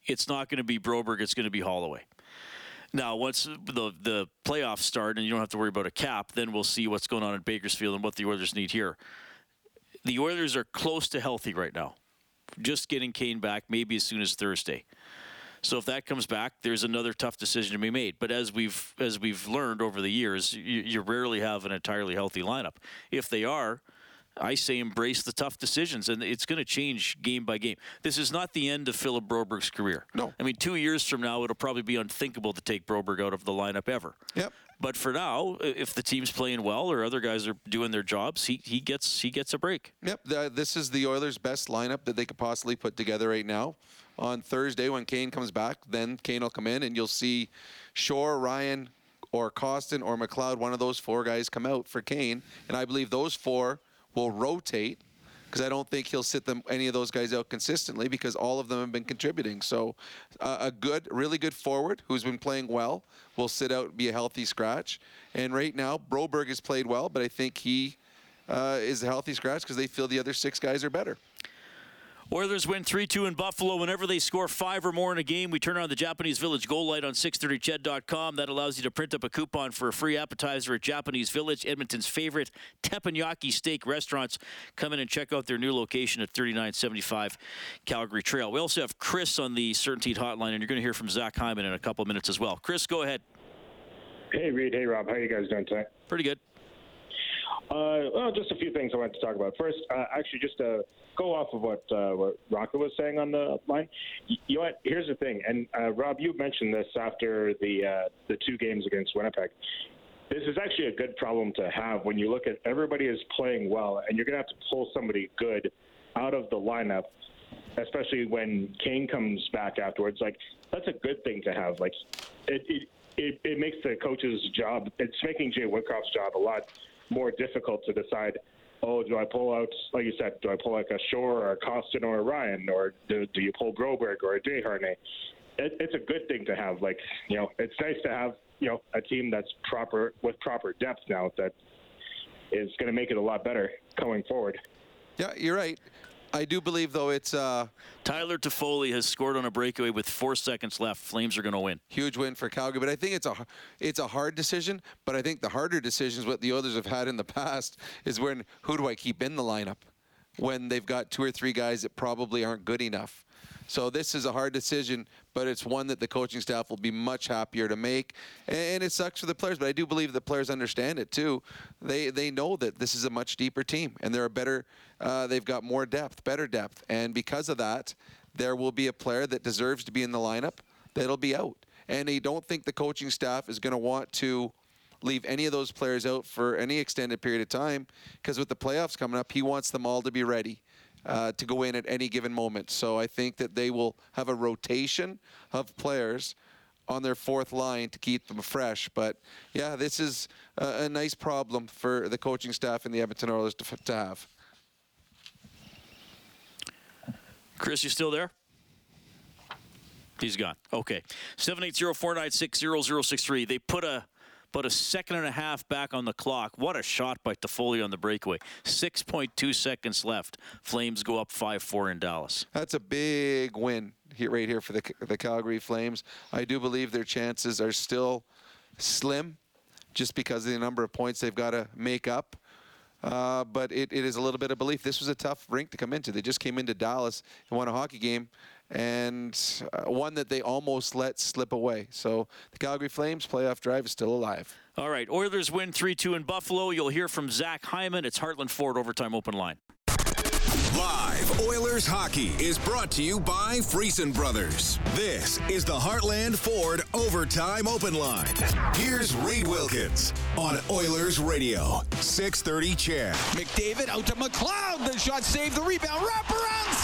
it's not going to be Broberg. It's going to be Holloway. Now, once the the playoffs start and you don't have to worry about a cap, then we'll see what's going on in Bakersfield and what the Oilers need here. The Oilers are close to healthy right now. Just getting Kane back, maybe as soon as Thursday. So if that comes back, there's another tough decision to be made. But as we've as we've learned over the years, you, you rarely have an entirely healthy lineup. If they are, I say embrace the tough decisions, and it's going to change game by game. This is not the end of Philip Broberg's career. No. I mean, two years from now, it'll probably be unthinkable to take Broberg out of the lineup ever. Yep. But for now, if the team's playing well or other guys are doing their jobs, he, he gets he gets a break. Yep, the, this is the Oilers' best lineup that they could possibly put together right now. On Thursday, when Kane comes back, then Kane will come in, and you'll see Shore, Ryan, or Kostin or McLeod. One of those four guys come out for Kane, and I believe those four will rotate because I don't think he'll sit them any of those guys out consistently because all of them have been contributing. So, uh, a good, really good forward who's been playing well will sit out, be a healthy scratch. And right now, Broberg has played well, but I think he uh, is a healthy scratch because they feel the other six guys are better. Oilers win 3-2 in Buffalo. Whenever they score five or more in a game, we turn on the Japanese Village goal light on 630ched.com. That allows you to print up a coupon for a free appetizer at Japanese Village, Edmonton's favorite teppanyaki steak restaurants. Come in and check out their new location at 3975 Calgary Trail. We also have Chris on the CertainTeed Hotline, and you're going to hear from Zach Hyman in a couple of minutes as well. Chris, go ahead. Hey, Reed. Hey, Rob. How you guys doing tonight? Pretty good. Uh, well, just a few things I wanted to talk about. First, uh, actually, just to go off of what uh, what Rocket was saying on the line. You know what? Here's the thing, and uh, Rob, you mentioned this after the uh, the two games against Winnipeg. This is actually a good problem to have when you look at everybody is playing well, and you're going to have to pull somebody good out of the lineup, especially when Kane comes back afterwards. Like that's a good thing to have. Like it it, it, it makes the coach's job. It's making Jay Woodcroft's job a lot more difficult to decide. Oh, do I pull out, like you said, do I pull like a Shore or a Kostin or a Ryan, or do, do you pull Broberg or a Desharnais? It, it's a good thing to have. Like you know, it's nice to have you know a team that's proper with proper depth now that is going to make it a lot better going forward. Yeah, you're right. I do believe though it's uh, Tyler Toffoli has scored on a breakaway with four seconds left. Flames are going to win. huge win for Calgary, but I think it's a it's a hard decision. But I think the harder decisions, what the others have had in the past, is when who do I keep in the lineup when they've got two or three guys that probably aren't good enough. So this is a hard decision, but it's one that the coaching staff will be much happier to make. And it sucks for the players, but I do believe the players understand it too. They they know that this is a much deeper team, and they're a better. Uh, they've got more depth, better depth, and because of that, there will be a player that deserves to be in the lineup that'll be out. And I don't think the coaching staff is going to want to leave any of those players out for any extended period of time because with the playoffs coming up, he wants them all to be ready. Uh, to go in at any given moment. So I think that they will have a rotation of players on their fourth line to keep them fresh. But yeah, this is a, a nice problem for the coaching staff and the Edmonton Oilers to, to have. Chris, you still there? He's gone. Okay. 780-496-0063. They put a but a second and a half back on the clock. What a shot by Toffoli on the breakaway. 6.2 seconds left. Flames go up 5-4 in Dallas. That's a big win here, right here for the, the Calgary Flames. I do believe their chances are still slim just because of the number of points they've got to make up. Uh, but it, it is a little bit of belief. This was a tough rink to come into. They just came into Dallas and won a hockey game and uh, one that they almost let slip away. So the Calgary Flames playoff drive is still alive. All right, Oilers win 3-2 in Buffalo. You'll hear from Zach Hyman. It's Heartland Ford Overtime Open Line. Live Oilers hockey is brought to you by Friesen Brothers. This is the Heartland Ford Overtime Open Line. Here's Reed Wilkins on Oilers Radio, 630 Ched. McDavid out to McLeod. The shot saved the rebound. Wrap around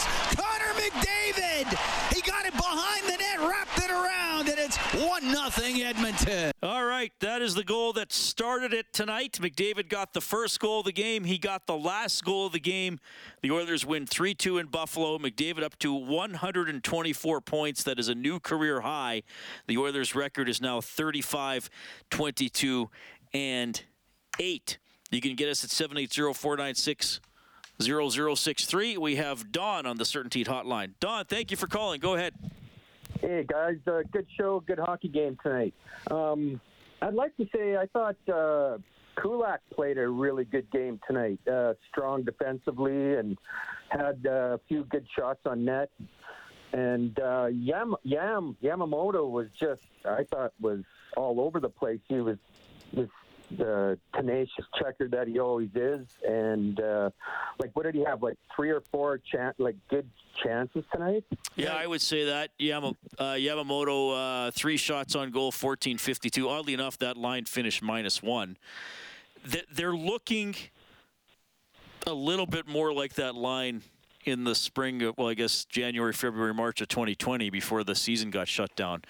Connor McDavid. He got it behind the net, wrapped it around, and it's 1 nothing Edmonton. All right, that is the goal that started it tonight. McDavid got the first goal of the game. He got the last goal of the game. The Oilers win 3 2 in Buffalo. McDavid up to 124 points. That is a new career high. The Oilers' record is now 35 22 and 8. You can get us at 780 496 0063. We have Don on the CertainTeed Hotline. Don, thank you for calling. Go ahead. Hey guys, uh, good show, good hockey game tonight. Um, I'd like to say I thought uh, Kulak played a really good game tonight. Uh, strong defensively and had uh, a few good shots on net. And uh, Yam Yam Yamamoto was just I thought was all over the place. He was was the tenacious checker that he always is. And uh, like, what did he have? Like three or four chan- like good chances tonight. Yeah, I would say that. Yama, uh, Yamamoto, uh, three shots on goal, 14-52. Oddly enough, that line finished minus one. They're looking a little bit more like that line in the spring of, well, I guess January, February, March of 2020 before the season got shut down,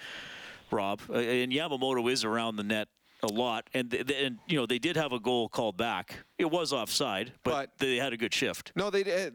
Rob. Uh, and Yamamoto is around the net a lot, and and you know they did have a goal called back. It was offside, but, but they had a good shift. No, they did.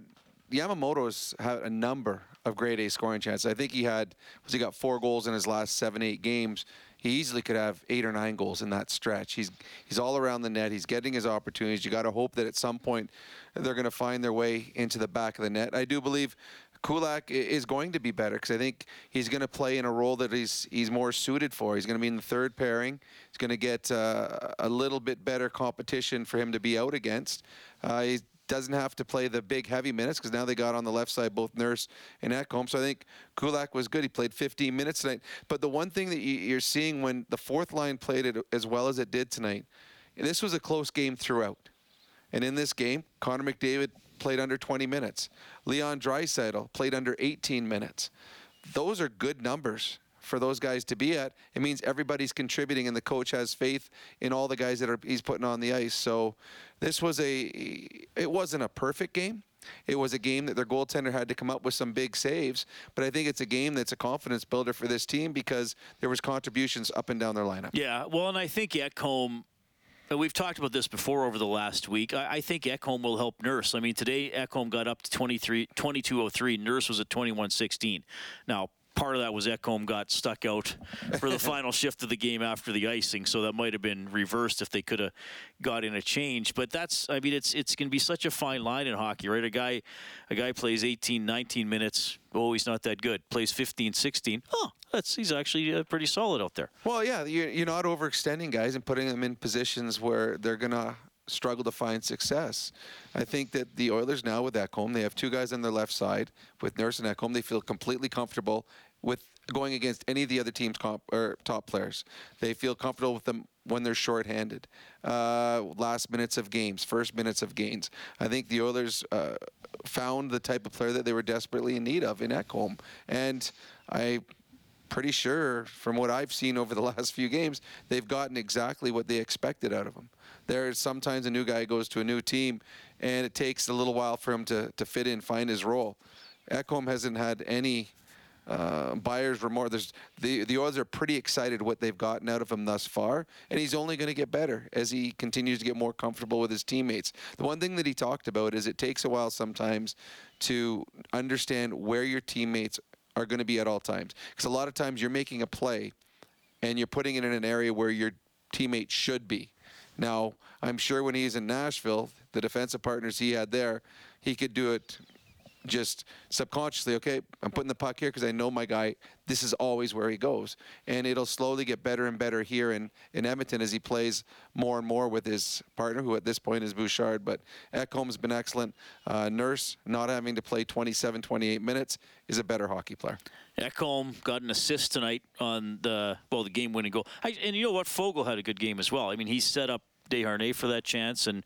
Yamamoto's had a number of grade A scoring chances. I think he had was he got four goals in his last seven eight games. He easily could have eight or nine goals in that stretch. He's he's all around the net. He's getting his opportunities. You got to hope that at some point they're going to find their way into the back of the net. I do believe Kulak is going to be better because I think he's going to play in a role that he's he's more suited for. He's going to be in the third pairing. He's going to get uh, a little bit better competition for him to be out against. Uh, he doesn't have to play the big heavy minutes because now they got on the left side both Nurse and Ekholm. So I think Kulak was good. He played 15 minutes tonight. But the one thing that you're seeing when the fourth line played it as well as it did tonight, this was a close game throughout. And in this game, Connor McDavid played under 20 minutes. Leon Draisaitl played under 18 minutes. Those are good numbers for those guys to be at. It means everybody's contributing, and the coach has faith in all the guys that are he's putting on the ice. So this was a it wasn't a perfect game. It was a game that their goaltender had to come up with some big saves, but I think it's a game that's a confidence builder for this team because there was contributions up and down their lineup. Yeah, well, and I think Ekholm We've talked about this before over the last week. I, I think Ekholm will help Nurse. I mean, today Ekholm got up to 23, 2203. Nurse was at 2116. Now, part of that was Ekholm got stuck out for the final shift of the game after the icing, so that might have been reversed if they could have got in a change. But that's, I mean, it's it's going to be such a fine line in hockey, right? A guy, a guy plays 18, 19 minutes. Oh, he's not that good. Plays 15, 16. Oh, that's he's actually uh, pretty solid out there. Well, yeah, you're, you're not overextending guys and putting them in positions where they're gonna struggle to find success. I think that the Oilers now with Ekholm, they have two guys on their left side with Nurse and Ekholm. They feel completely comfortable with going against any of the other team's comp, or top players. They feel comfortable with them when they're shorthanded. Uh, last minutes of games, first minutes of games. I think the Oilers uh, found the type of player that they were desperately in need of in Ekholm. And I pretty sure from what I've seen over the last few games, they've gotten exactly what they expected out of him. There's sometimes a new guy goes to a new team, and it takes a little while for him to, to fit in, find his role. Ekholm hasn't had any uh, buyer's remorse. There's, the the Oilers are pretty excited what they've gotten out of him thus far, and he's only going to get better as he continues to get more comfortable with his teammates. The one thing that he talked about is it takes a while sometimes to understand where your teammates are going to be at all times. Because a lot of times you're making a play, and you're putting it in an area where your teammate should be. Now, I'm sure when he's in Nashville, the defensive partners he had there, he could do it just subconsciously, okay, I'm putting the puck here because I know my guy, this is always where he goes. And it'll slowly get better and better here in, in Edmonton as he plays more and more with his partner, who at this point is Bouchard. But Ekholm's been excellent. Uh, Nurse, not having to play 27, 28 minutes, is a better hockey player. Ekholm got an assist tonight on the well the game winning goal. I, and you know what? Foegele had a good game as well. I mean, he set up Desharnais for that chance, and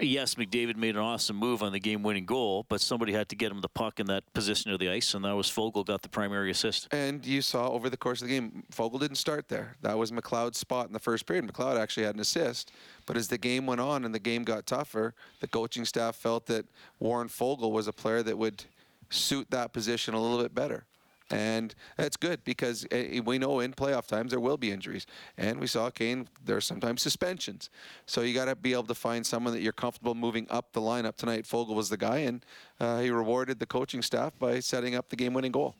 yes, McDavid made an awesome move on the game winning goal, but somebody had to get him the puck in that position of the ice, and that was Foegele got the primary assist. And you saw over the course of the game, Foegele didn't start there. That was McLeod's spot in the first period. McLeod actually had an assist, but as the game went on and the game got tougher, the coaching staff felt that Warren Foegele was a player that would suit that position a little bit better. And that's good because eh, we know in playoff times there will be injuries. And we saw Kane, there are sometimes suspensions. So you got to be able to find someone that you're comfortable moving up the lineup. Tonight, Foegele was the guy, and uh, he rewarded the coaching staff by setting up the game winning goal.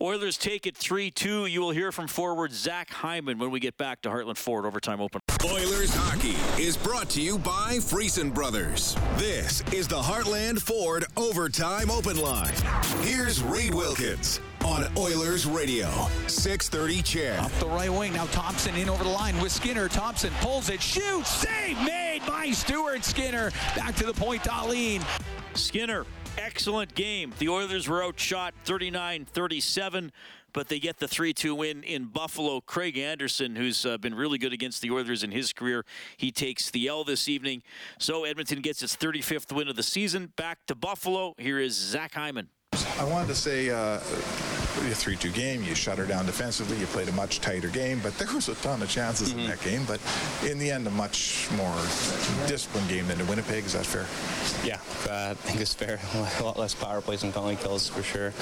Oilers take it 3 2. You will hear from forward Zach Hyman when we get back to Heartland Ford Overtime Open. Oilers hockey is brought to you by Friesen Brothers. This is the Heartland Ford Overtime Open Line. Here's Reed Wilkins on Oilers Radio, 630 Ched. Up the right wing. Now Thompson in over the line with Skinner. Thompson pulls it, shoots, save made by Stuart Skinner. Back to the point, Dahlin. Skinner, excellent game. The Oilers were outshot 39 37 but they get the 3-2 win in Buffalo. Craig Anderson, who's uh, been really good against the Oilers in his career, he takes the L this evening. So Edmonton gets its 35th win of the season. Back to Buffalo. Here is Zach Hyman. I wanted to say uh, a 3 2 game. You shut her down defensively. You played a much tighter game, but there was a ton of chances mm-hmm. in that game. But in the end, a much more disciplined game than in Winnipeg. Is that fair? Yeah, uh, I think it's fair. a lot less power plays and penalty kills for sure.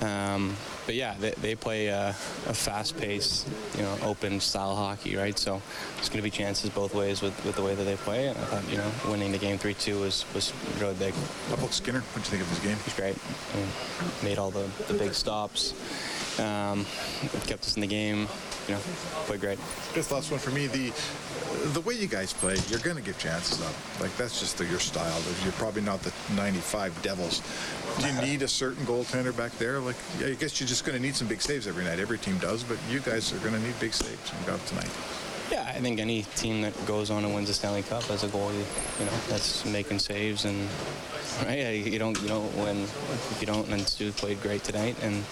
Um, but yeah, they, they play a, a fast-paced, you know, open style hockey, right? So there's going to be chances both ways with, with the way that they play. And I thought, you know, winning the game 3-2 was, was really big. How about Skinner? What do you think of his game? He's great. I mean, made all the, the big stops. Um, kept us in the game. You know, played great. Just last one for me. The the way you guys play, you're going to give chances up. Like that's just the, your style. You're probably not the 95 Devils. Do you need a certain goaltender back there? Like I guess you're just going to need some big saves every night. Every team does, but you guys are going to need big saves. You got tonight. Yeah, I think any team that goes on and wins a Stanley Cup as a goalie, you know, that's making saves and right. You don't you don't win if you don't. And Stu played great tonight and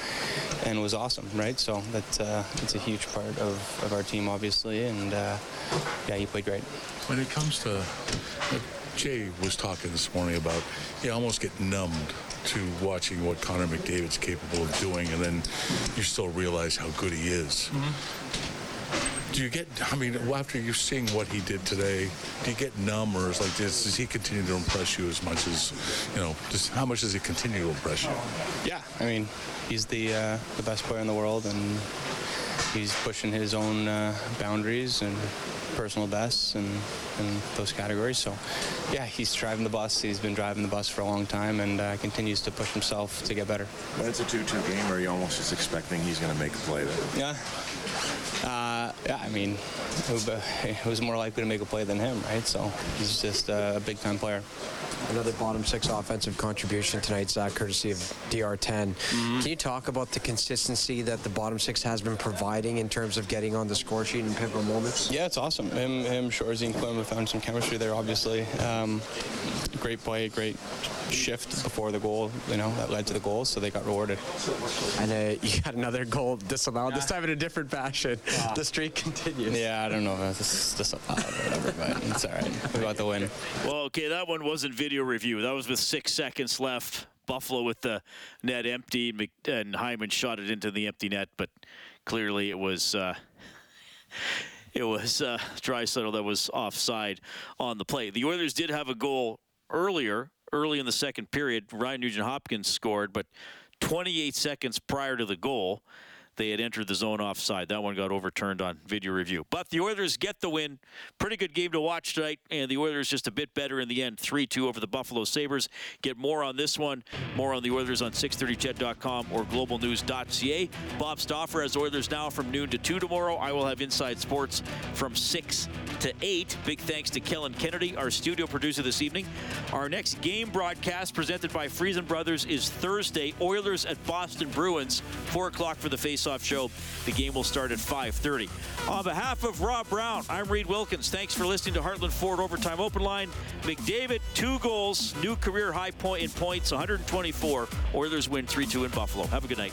and was awesome, right? So that's uh, it's a huge part of, of our team, obviously, and uh, yeah, he played great. When it comes to Jay was talking this morning about you almost get numbed to watching what Connor McDavid's capable of doing, and then you still realize how good he is. Mm-hmm do you get? I mean, after you're seeing what he did today, do you get numb, or is like this? Does he continue to impress you as much as you know? Just how much does he continue to impress you? Yeah, I mean, he's the uh, the best player in the world, and he's pushing his own uh, boundaries and personal bests and, and those categories. So, yeah, he's driving the bus. He's been driving the bus for a long time and uh, continues to push himself to get better. When it's a 2-2 game, are you almost just expecting he's going to make a play there? Yeah. Uh, yeah, I mean, who's more likely to make a play than him, right? So he's just a big-time player. Another bottom six offensive contribution tonight, Zach, courtesy of DR10. Mm-hmm. Can you talk about the consistency that the bottom six has been providing in terms of getting on the score sheet in pivotal moments? Yeah, it's awesome. Him, him Shoresy, and Klim have found some chemistry there, obviously. Um, great play, great shift before the goal, you know, that led to the goal, so they got rewarded. And uh, you got another goal disallowed, yeah. this time in a different fashion. Yeah. The streak continues. Yeah, I don't know if this is disallowed or whatever, but it's all right. We got the win. Well, okay, that one wasn't video review. That was with six seconds left. Buffalo with the net empty, and Hyman shot it into the empty net, but clearly it was. Uh, it was uh, Draisaitl that was offside on the play. The Oilers did have a goal earlier, early in the second period. Ryan Nugent Hopkins scored, but 28 seconds prior to the goal, they had entered the zone offside. That one got overturned on video review. But the Oilers get the win. Pretty good game to watch tonight, and the Oilers just a bit better in the end. 3 2 over the Buffalo Sabres. Get more on this one, more on the Oilers on 630ched.com or globalnews.ca. Bob Stauffer has Oilers now from noon to 2 tomorrow. I will have Inside Sports from 6 to 8. Big thanks to Kellen Kennedy, our studio producer this evening. Our next game broadcast presented by Friesen Brothers is Thursday. Oilers at Boston Bruins, 4 o'clock for the face face-off show. The game will start at 5:30. On behalf of Rob Brown, I'm Reed Wilkins. Thanks for listening to Heartland Ford Overtime Open Line. McDavid, two goals, new career high point in points, 124. Oilers win 3-2 in Buffalo. Have a good night.